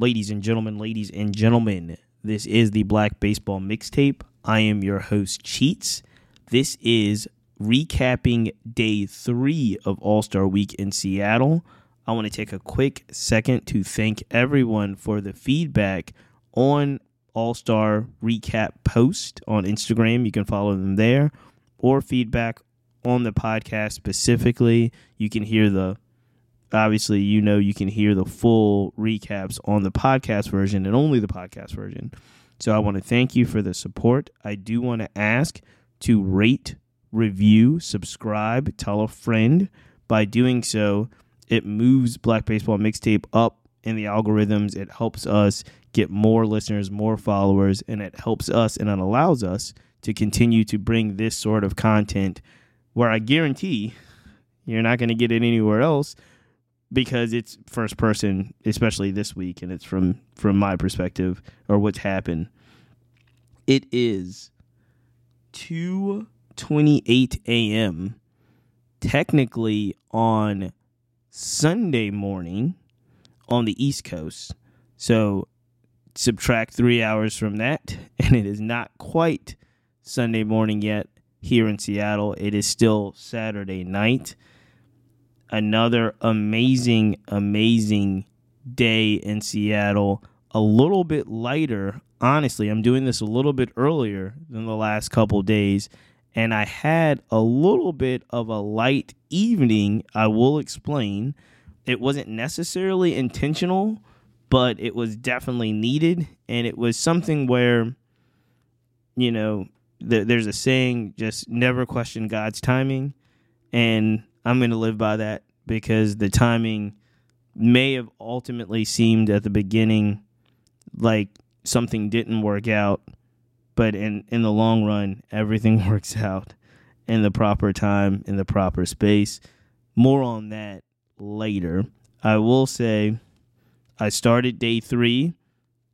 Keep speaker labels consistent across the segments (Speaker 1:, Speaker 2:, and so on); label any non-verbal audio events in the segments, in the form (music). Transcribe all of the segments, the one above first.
Speaker 1: Ladies and gentlemen, ladies and gentlemen, this is the Black Baseball Mixtape. I am your host, Cheats. This is recapping day three of All Star Week in Seattle. I want to take a quick second to thank everyone for the feedback on All Star Recap post on Instagram. You can follow them there, or feedback on the podcast specifically. You can hear the obviously you know you can hear the full recaps on the podcast version and only the podcast version. So I want to thank you for the support. I do want to ask to rate, review, subscribe, tell a friend. By doing so, it moves Black Baseball Mixtape up in the algorithms. It helps us get more listeners, more followers, and it helps us and it allows us to continue to bring this sort of content where I guarantee you're not going to get it anywhere else because it's first person, especially this week, and it's from from my perspective or what's happened. It is two twenty eight a.m. Technically on Sunday morning on the East Coast, so subtract three hours from that, (laughs) and it is not quite Sunday morning yet here in Seattle. It is still Saturday night another amazing, amazing day in Seattle. A little bit lighter, honestly. I'm doing this a little bit earlier than the last couple days, and I had a little bit of a light evening. I will explain. It wasn't necessarily intentional, but it was definitely needed, and it was something where, you know, th- there's a saying: just never question God's timing, and I'm going to live by that because the timing may have ultimately seemed at the beginning like something didn't work out, but in in the long run, everything (laughs) works out in the proper time, in the proper space. More on that later. I will say I started day 3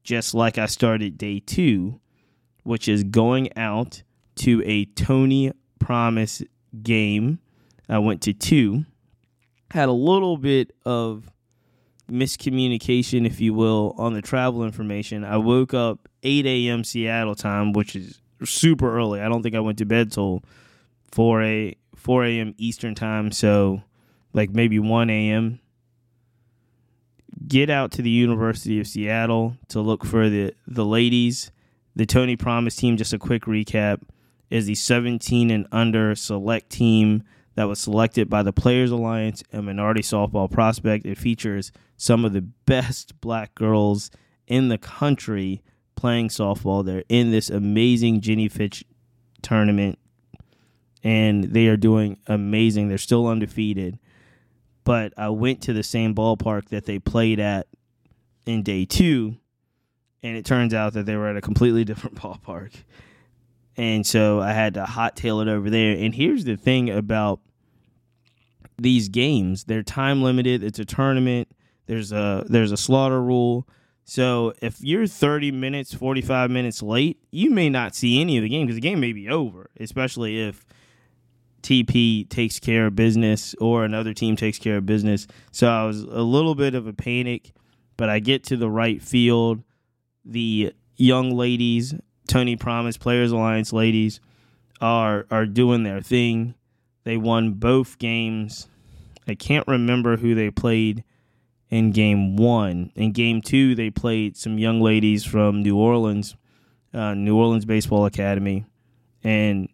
Speaker 1: just like I started day 2, which is going out to a Toni Promise game I went to two. Had a little bit of miscommunication, if you will, on the travel information. I woke up 8 a.m. Seattle time, which is super early. I don't think I went to bed till 4 a 4 a.m. Eastern time, so like maybe 1 a.m. Get out to the University of Seattle to look for the the ladies. The Toni Promise team. Just a quick recap: is the 17 and under select team that was selected by the Players Alliance and Minority Softball Prospect. It features some of the best (laughs) black girls in the country playing softball. They're in this amazing Jennie Finch tournament, and they are doing amazing. They're still undefeated. But I went to the same ballpark that they played at in day two, and it turns out that they were at a completely (laughs) different ballpark. And so I had to hot tail it over there. And here's the thing about these games. They're time limited. It's a tournament. There's a there's a slaughter rule. So if you're 30 minutes, 45 minutes late, you may not see any of the game because the game may be over, especially if TP takes care of business or another team takes care of business. So I was a little bit of a panic, but I get to the right field. The young ladies, Toni Promise Players Alliance ladies, are are doing their thing. They won both games. I can't remember who they played in game one. In game two, they played some young ladies from New Orleans, uh, New Orleans Baseball Academy. And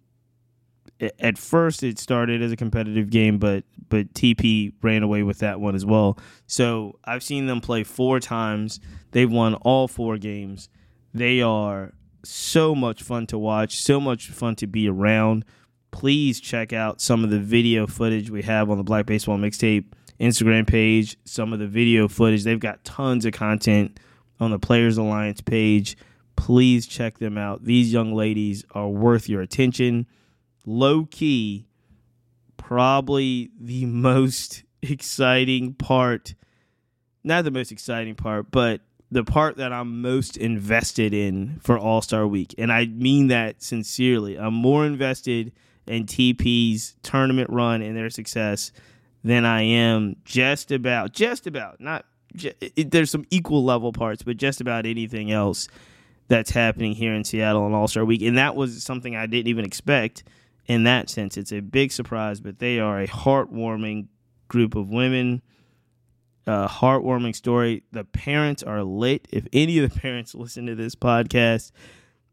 Speaker 1: at first, it started as a competitive game, but but TP ran away with that one as well. So I've seen them play four times. They've won all four games. They are so much fun to watch, so much fun to be around please check out some of the video footage we have on the Black Baseball Mixtape Instagram page. Some of the video footage. They've got tons of content on the Players Alliance page. Please check them out. These young ladies are worth your attention. Low key, probably the (laughs) most exciting part. Not the most exciting part, but the part that I'm most invested in for All Star Week. And I mean that sincerely. I'm more invested in TP's tournament run and their success than I am just about, just about, not it, there's some equal level parts, but just about anything else that's happening here in Seattle on All Star Week, and that was something I didn't even expect. In that sense, it's a big surprise, but they are a heartwarming group of women. A heartwarming story. The parents are lit. If any of the parents (laughs) listen to this podcast,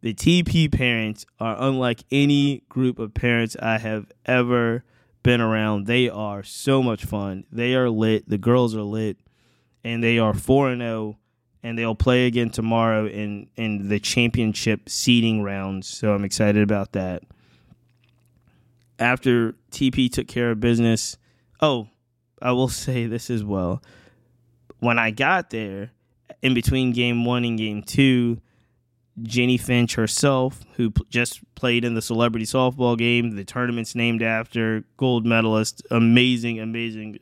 Speaker 1: the TP parents are unlike any group of parents I have ever been around. They are so much fun. They are lit. The girls are lit, and they are four and zero oh and they'll play again tomorrow in in the championship seeding rounds. So I'm excited about that. After TP took care of business, oh, I will (laughs) say this as well. When I got there, in between game one and game two, Jennie Finch herself, who just played in the celebrity softball game, the tournament's named after, gold medalist, amazing, amazing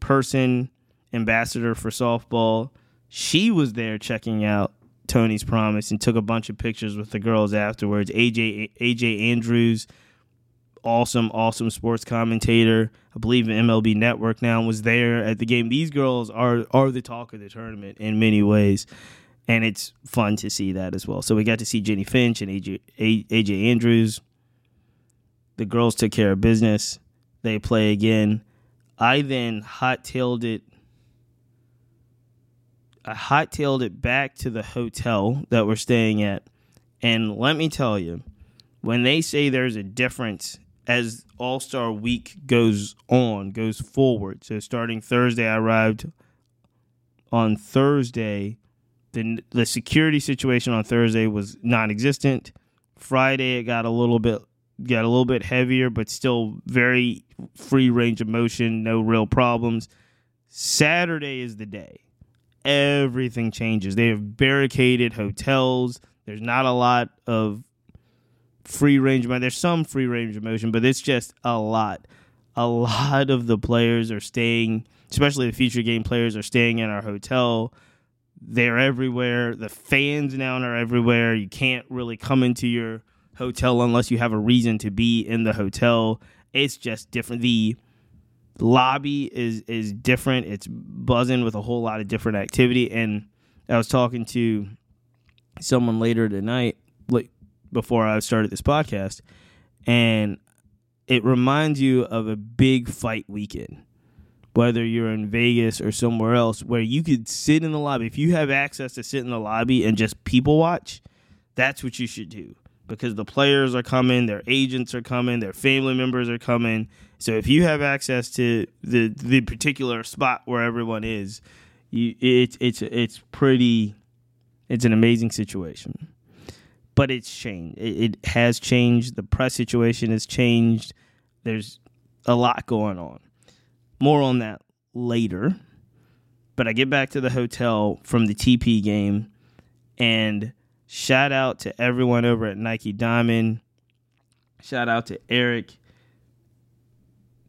Speaker 1: person, ambassador for softball she was there checking out Toni's Promise and took a bunch of pictures with the girls afterwards. AJ AJ Andrews, awesome, awesome sports commentator. I believe in MLB Network now was there at the game. These girls are are the talk of the tournament in many ways, and it's fun to see that as well. So we got to see Jennie Finch and AJ AJ Andrews. The girls took care of business. They play again. I then hot tailed it I hot-tailed it back to the hotel that we're staying at. And let me tell you, when they say there's a difference as All Star Week goes on, goes forward. So starting Thursday, I arrived on Thursday. The the security situation on Thursday was non-existent. Friday, it got a little bit got a little bit heavier, but still very free range of motion, no real problems. Saturday is the day everything changes. They have barricaded hotels. There's not a lot of free range of. There's some free range of motion, but it's just a lot. A lot of the players are staying, especially the future game players are staying in our hotel. They're everywhere. The fans now are everywhere. You can't really come into your hotel unless you have a reason to be in the hotel. It's just different. The lobby is is different. It's buzzing with a whole lot of different activity. And I was talking to someone later tonight, before I started this podcast, and it reminds you of a big fight weekend. Whether you're in Vegas or somewhere else, where you could sit in the lobby, if you have access to sit in the lobby and just people watch, that's what you should do because the players are coming, their agents are coming, their family members are coming. So if you have access to the the particular spot where everyone is, you it's it's it's pretty it's an amazing situation. But it's changed. It, it has changed. The press situation has changed. There's a lot going on. More on that later. But I get back to the hotel from the TP game and Shout out to everyone over at Nike Diamond. Shout out to Eric.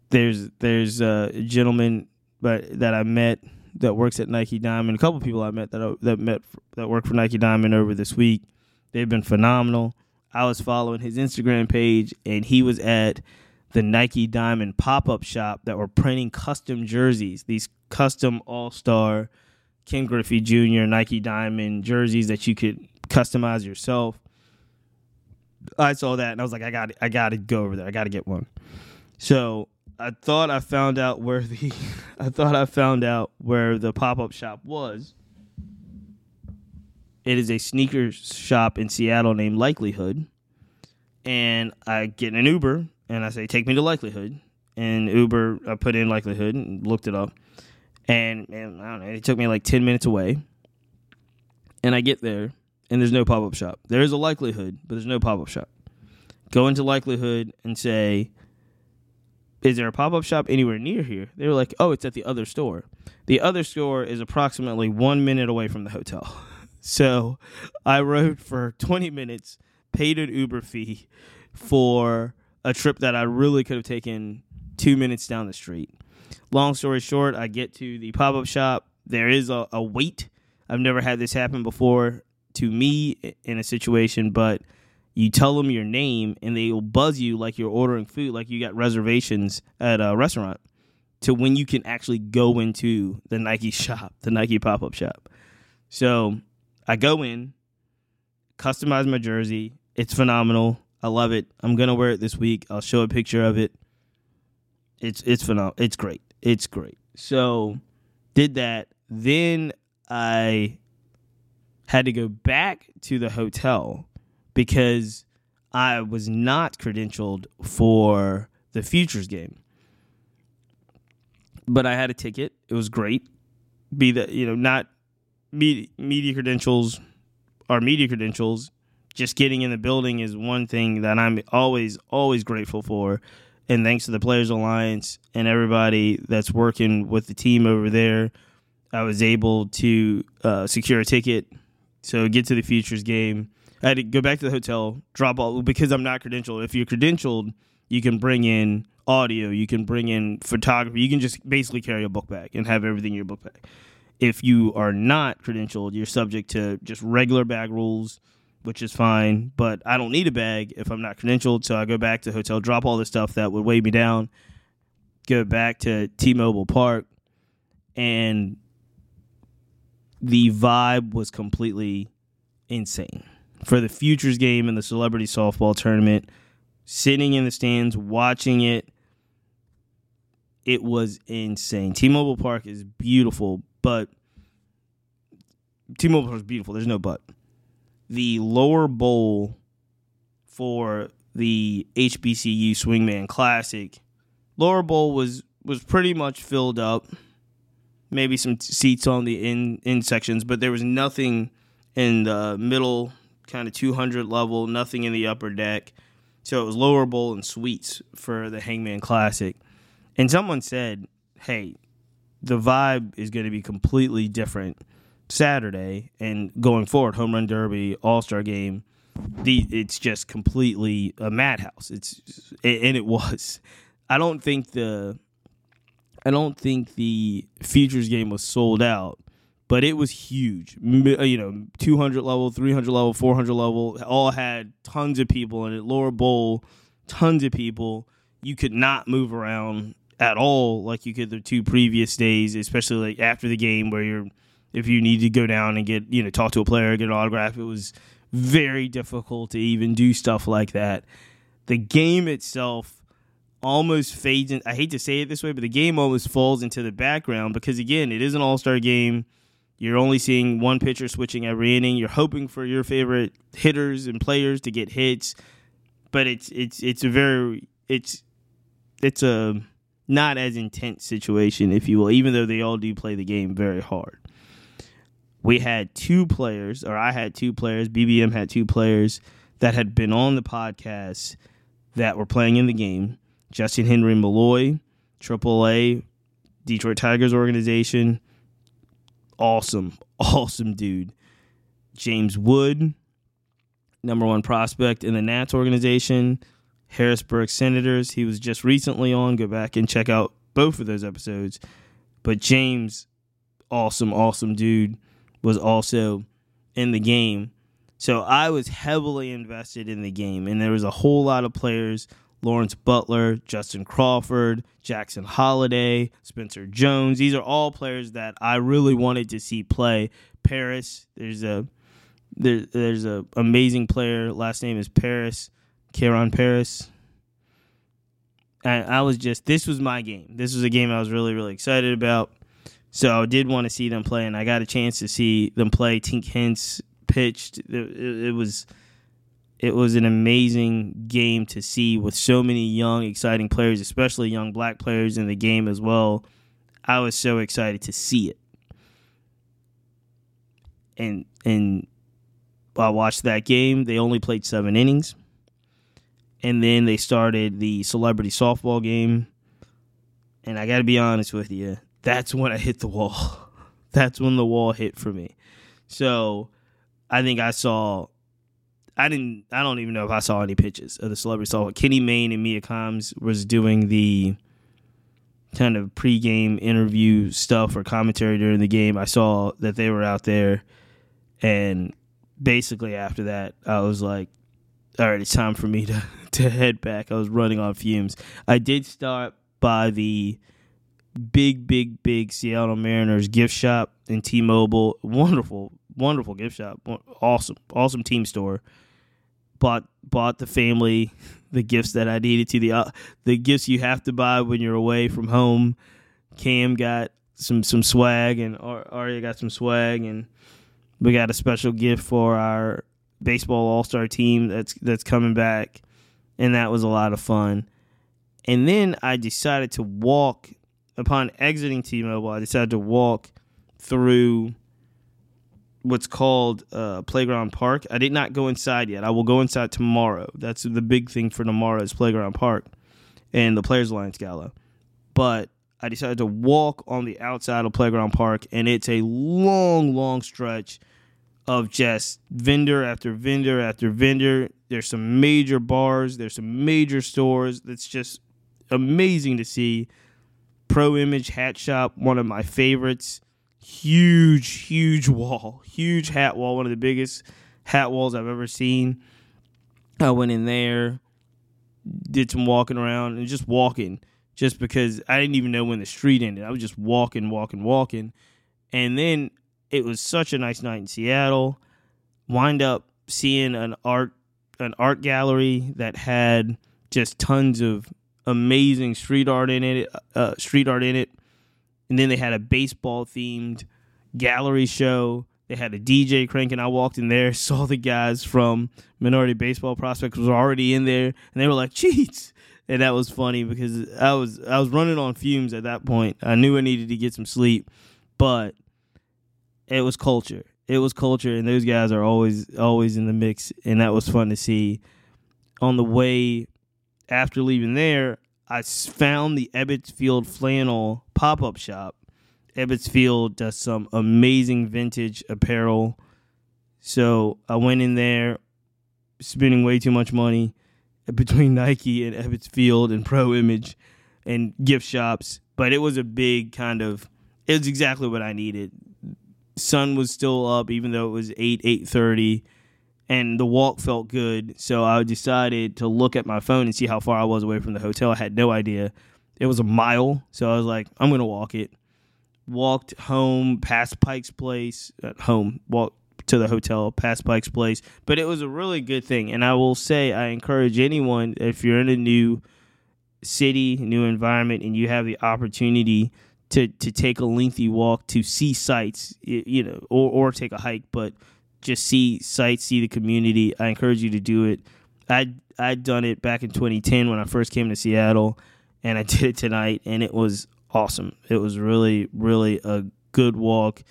Speaker 1: There's there's a gentleman but that I met that works at Nike Diamond. A couple people I met that that met that work for Nike Diamond over this week. They've been phenomenal. I was following his Instagram page and he was at the Nike Diamond pop-up shop that were printing custom jerseys, these custom All-Star Ken Griffey Jr. Nike Diamond jerseys that you could customize yourself. I saw that and I was like, I got I got to go over there. I got to get one. So I thought I found out where the (laughs) I thought I found out where the pop up shop was. It is a sneaker shop in Seattle named Likelihood, and I get an Uber and I say, "Take me to Likelihood." And Uber, I put in Likelihood and looked it up, and, and I don't know, it took me like ten minutes away. And I get there, and there's no pop up shop. There is a likelihood, but there's no pop up shop. Go into likelihood and say, is there a pop up shop anywhere near here? They were like, oh, it's at the other store. The other store is approximately one minute away from the hotel. (laughs) So I rode for 20 minutes, paid an Uber fee for a trip that I really could have taken two minutes down the street. Long story short, I get to the pop up shop. There is a, a wait. I've never had this happen before to me in a situation, but you tell them your name and they will buzz you like you're ordering food, like you got reservations at a restaurant. to when you can actually go into the Nike (laughs) shop, the Nike pop up shop. So I go in, customize my jersey. It's phenomenal. I love it. I'm gonna wear it this week. I'll show a picture of it. It's it's phenomenal. It's great. It's great. So did that. Then I had to go back to the hotel because I was not credentialed for the futures game. But I had a ticket. It was great. Be that you know, not media, media credentials are media credentials. Just getting in the building is one thing that I'm always always grateful for. And thanks to the Players Alliance and everybody that's working with the team over there, I was able to uh, secure a ticket. So get to the futures game. I had to go back to the hotel, drop all because I'm not credentialed. If you're credentialed, you can bring in audio, you can bring in photography, you can just basically carry a book bag and have everything in your book bag. If you are not credentialed, you're subject to just regular bag rules, which is fine. But I don't need a bag if I'm not credentialed, so I go back to hotel, drop all the stuff that would weigh me down, go back to T-Mobile Park, and the vibe was completely insane for the futures game and the celebrity softball tournament sitting in the stands watching it it was insane t-mobile park is beautiful but t-mobile is beautiful there's no but the lower bowl for the hbcu swingman classic lower bowl was was pretty much filled up maybe some t- seats on the in in sections, but there was nothing in the middle kind of 200 level, nothing in the upper deck. So it was lower bowl and suites for the Swingman Classic. And someone said, "Hey, the vibe is going to be completely different Saturday and going forward, home run derby, All Star game. The it's just completely a madhouse. It's and it was. I don't think the I don't think the futures game was sold out, but it was huge. Uh, you know, 200 level, 300 level, 400 level, all had tons of people in it. Lower bowl, tons of people. You could not move around at all like you could the two previous days, especially like after the game where you're if you need to go down and get, you know, talk to a player, get an autograph, it was very difficult to even do stuff like that. The game itself almost fades in. I hate to say it this way, but the game almost falls into the background because again, it is an all-star game. You're only seeing one pitcher switching every inning. You're hoping for your favorite hitters and players to get hits, but it's it's it's a very it's it's a not as intense situation, if you will, even though they all do play the game very hard. We had two players, or I had two players, BBM had two players that had been on the podcast that were playing in the game. Justin Henry Malloy, AAA, Detroit Tigers organization. Awesome, (laughs) awesome dude. James Wood, number one prospect in the Nats organization. Harrisburg Senators. He was just recently on. Go back and check out both of those episodes. But James, awesome, awesome dude, was also in the game. So I was heavily invested in the game, and there was a whole lot of players Lawrence Butler, Justin Crawford, Jackson Holliday, Spencer Jones. These are all players that I really wanted to see play. Paris, there's a there, there's a amazing player. Last name is Paris, Kyren Paris. And I was just this was my game. This was a game I was really really excited about. So I did want to see them play, and I got a chance to see them play. Tink Hence pitched. It, it, it was it was an amazing game to see with so many young, exciting players, especially young black players in the game as well. I was so excited to see it. And and while I watched that game. They only played seven innings. And then they started the celebrity softball game. And I got to be honest with you, that's when I hit the wall. (laughs) That's when the wall hit for me. So I think I saw I didn't. I don't even know if I saw any pitches of the celebrity softball. Kenny Mayne and Mia Combs was doing the kind of pregame interview stuff or commentary during the game. I saw that they were out there, and basically after that, I was like, "All right, it's time for me to (laughs) to head back." I was running on fumes. I did start by the big, big, big Seattle Mariners gift shop in T-Mobile. Wonderful, wonderful gift shop. Awesome, awesome team store. Bought bought the family the gifts that I needed to the uh, the gifts you have to buy when you're away from home. Cam got some some swag and Arya got some swag and we got a special gift for our baseball all star team that's that's coming back, and that was a lot of fun. And then I decided to walk upon exiting T-Mobile. I decided to walk through what's called uh, Playground Park. I did not go inside yet. I will go inside tomorrow. That's the big thing for tomorrow is Playground Park and the Players Alliance Gala. But I decided to walk on the outside of Playground Park, and it's a long, long stretch of just vendor after vendor after vendor. There's some major bars, there's some major stores. That's just amazing to see. Pro Image Hat Shop, one of my favorites. Huge, huge wall, (laughs) huge hat wall, one of the biggest hat walls I've ever seen. I went in there, did some walking around, and just walking, just because I didn't even know when the street ended. I was just walking, walking, walking. And then it was such a nice night in Seattle. Wind up seeing an art an art gallery that had just tons of amazing street art in it, uh, street art in it, and then they had a baseball themed gallery show. They had a DJ cranking. I walked in there, (laughs) saw the guys from Minority Baseball Prospects was already in there, and they were like, "Cheats!" And that was funny because I was I was running on fumes at that point. I knew I needed to get some sleep, but it was culture. It was culture, and those guys are always always in the mix, and that was fun to see. On the way after leaving there, I found the Ebbets Field flannel pop up shop. Ebbets Field does some amazing vintage apparel. So I went in there, spending way too much money (laughs) between Nike and Ebbets Field and Pro Image and gift shops. But it was a big kind of, it was exactly what I needed sun was still up even though it was 8 8.30 and the walk felt good. So i decided to look at my phone and see how far i was away from the hotel. I had no idea. It was a mile so i was like i'm gonna walk it. Walked home past pike's place at home walked to the hotel past pike's place. But it was a really good thing and i will say i encourage anyone if you're in a new city new environment and you have the opportunity to to take a lengthy walk to see sights, you know, or or take a hike, but just see sights, see the community. I encourage you to do it. I I'd done it back in 2010 when I first came to Seattle, and I (laughs) did it tonight, and it was awesome. It was really really a good walk,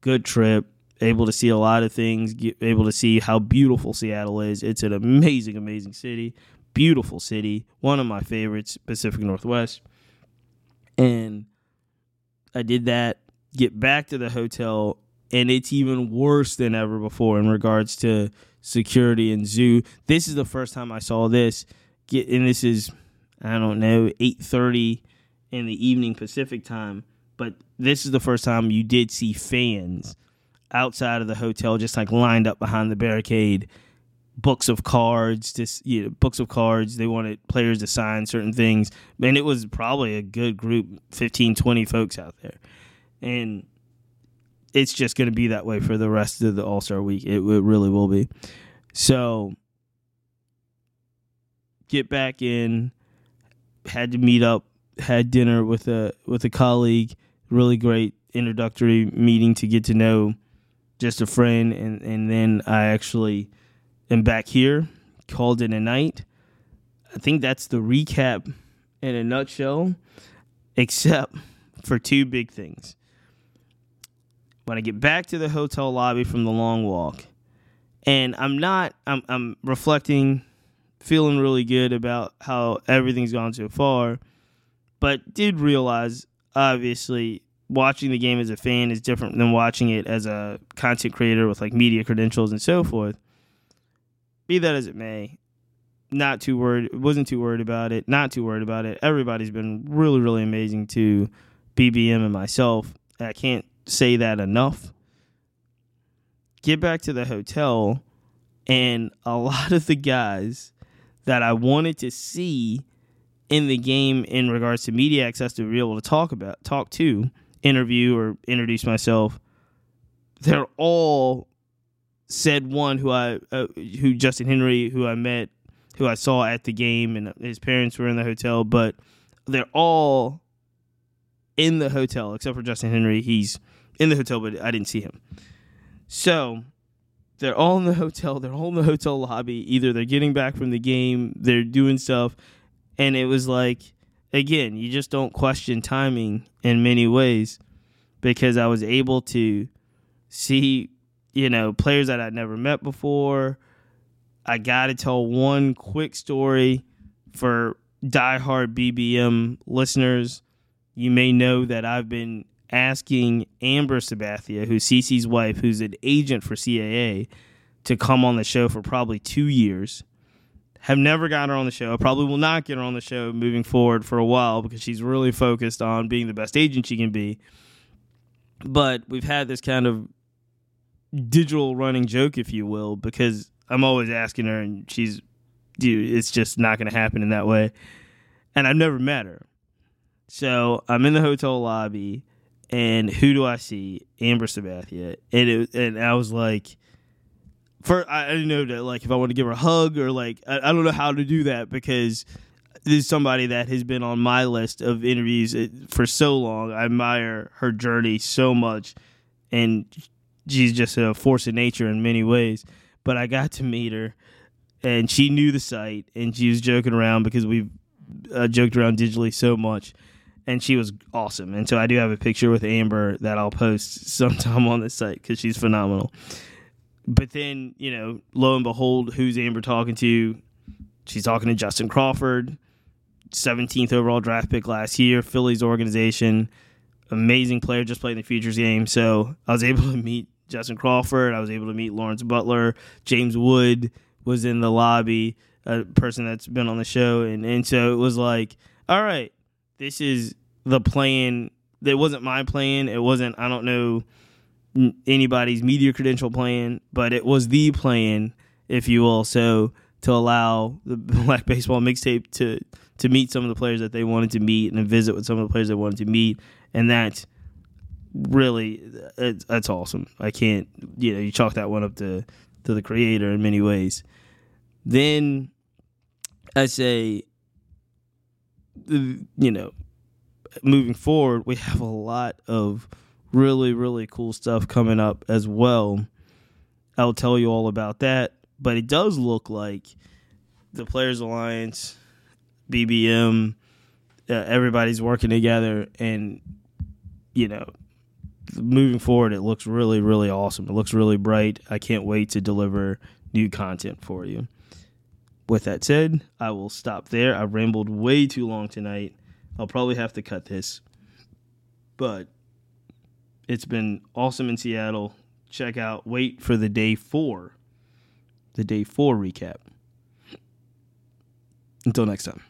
Speaker 1: good trip. Able to see a lot of things, able to see how beautiful Seattle is. It's an amazing, amazing city, beautiful city, one of my favorites, Pacific Northwest, and I did that, get back to the hotel, and it's even worse than ever before in regards to security and zoo. This is the first time I saw this. Get and this is I don't know eight thirty in the evening Pacific time, but this is the first time you did see fans outside of the hotel, just like lined up behind the barricade. Books of cards, just you know, books of cards. They wanted players to sign certain things, and it was probably a good group, 15, 20 folks out there, and it's just going to be that way for the rest of the All Star week. It, it really will be. So, get back in. Had to meet up. Had dinner with a with a colleague. Really great introductory meeting to get to know just a friend, and and then I actually am back here. Called it a night. I think that's the recap in a nutshell, except for two big things when I get back to the hotel lobby from the long walk, and I'm not, I'm, I'm reflecting, feeling really good about how everything's gone so far, but did realize, obviously, watching the game as a fan is different than watching it as a content creator with like media credentials and so forth. Be that as it may, not too worried, wasn't too worried about it, not too worried about it. Everybody's been really, really amazing to BBM and myself. I can't say that enough. Get back to the hotel, and a lot of the guys that I wanted to see in the game in regards to media access to be able to talk about, talk to, interview, or introduce myself. They're all said one who I, uh, who Justin Henry, who I met, who I saw at the game, and his parents were in the hotel, but they're all in the hotel except for Justin Henry. He's in the hotel, but I didn't see him. So they're all in the (laughs) hotel. They're all in the hotel lobby. Either they're getting back from the game, they're doing stuff, and it was like, again, you just don't question timing in many ways because I was able to see, you know, players that I'd never met before. I got to tell one quick story for diehard BBM listeners. You may know that I've been asking Amber Sabathia, who's CC's wife, who's an agent for CAA, to come on the show for probably two years. Have never got her on the show. Probably will not get her on the show moving forward for a while because she's really focused on being the best agent she can be. But we've had this kind of digital running joke, if you will, because I'm always asking her and she's, dude, it's just not going to happen in that way. And I've never met her. So I'm in the hotel lobby and who do I see? Amber Sabathia, and it, and I was like, for I didn't know that like if I want to give her a hug or like I, I don't know how to do that because this is somebody that has been on my list of interviews uh, for so long. I admire her journey so much, and she's just a force of nature in many ways. But I got to meet her, and she knew the site, and she was joking around because we've uh, joked around digitally so much and she was awesome. And so I do have a picture with Amber that I'll post (laughs) sometime on the site because she's phenomenal. But then, you know, lo and behold, who's Amber talking to? She's talking to Justin Crawford, 17th overall draft pick last year, Phillies organization, amazing player, just played in the Futures game. So I was (laughs) able to meet Justin Crawford. I was able to meet Lawrence Butler. James Wood was in the lobby, a person that's been on the show. And, and so it was like, all right, this is the plan. That wasn't my plan. It wasn't. I don't know anybody's media credential plan, but it was the plan, if you will. So to allow the (laughs) Black Baseball mixtape to to meet some of the players that they wanted to meet and visit with some of the players they wanted to meet, and that really that's awesome. I can't you know you chalk that one up to to the creator in many ways. Then I say, you know, moving forward, we have a lot of really, really cool stuff coming up as well. I'll tell you all about that. But it does look like the Players Alliance, BBM, uh, everybody's working together. And, you know, moving forward, it looks really, really awesome. It looks really bright. I can't wait to deliver new content for you. With that said, I will stop there. I rambled way too long tonight. I'll probably have to cut this. But it's been awesome in Seattle. Check out, wait for the day four, the day four recap. Until next time.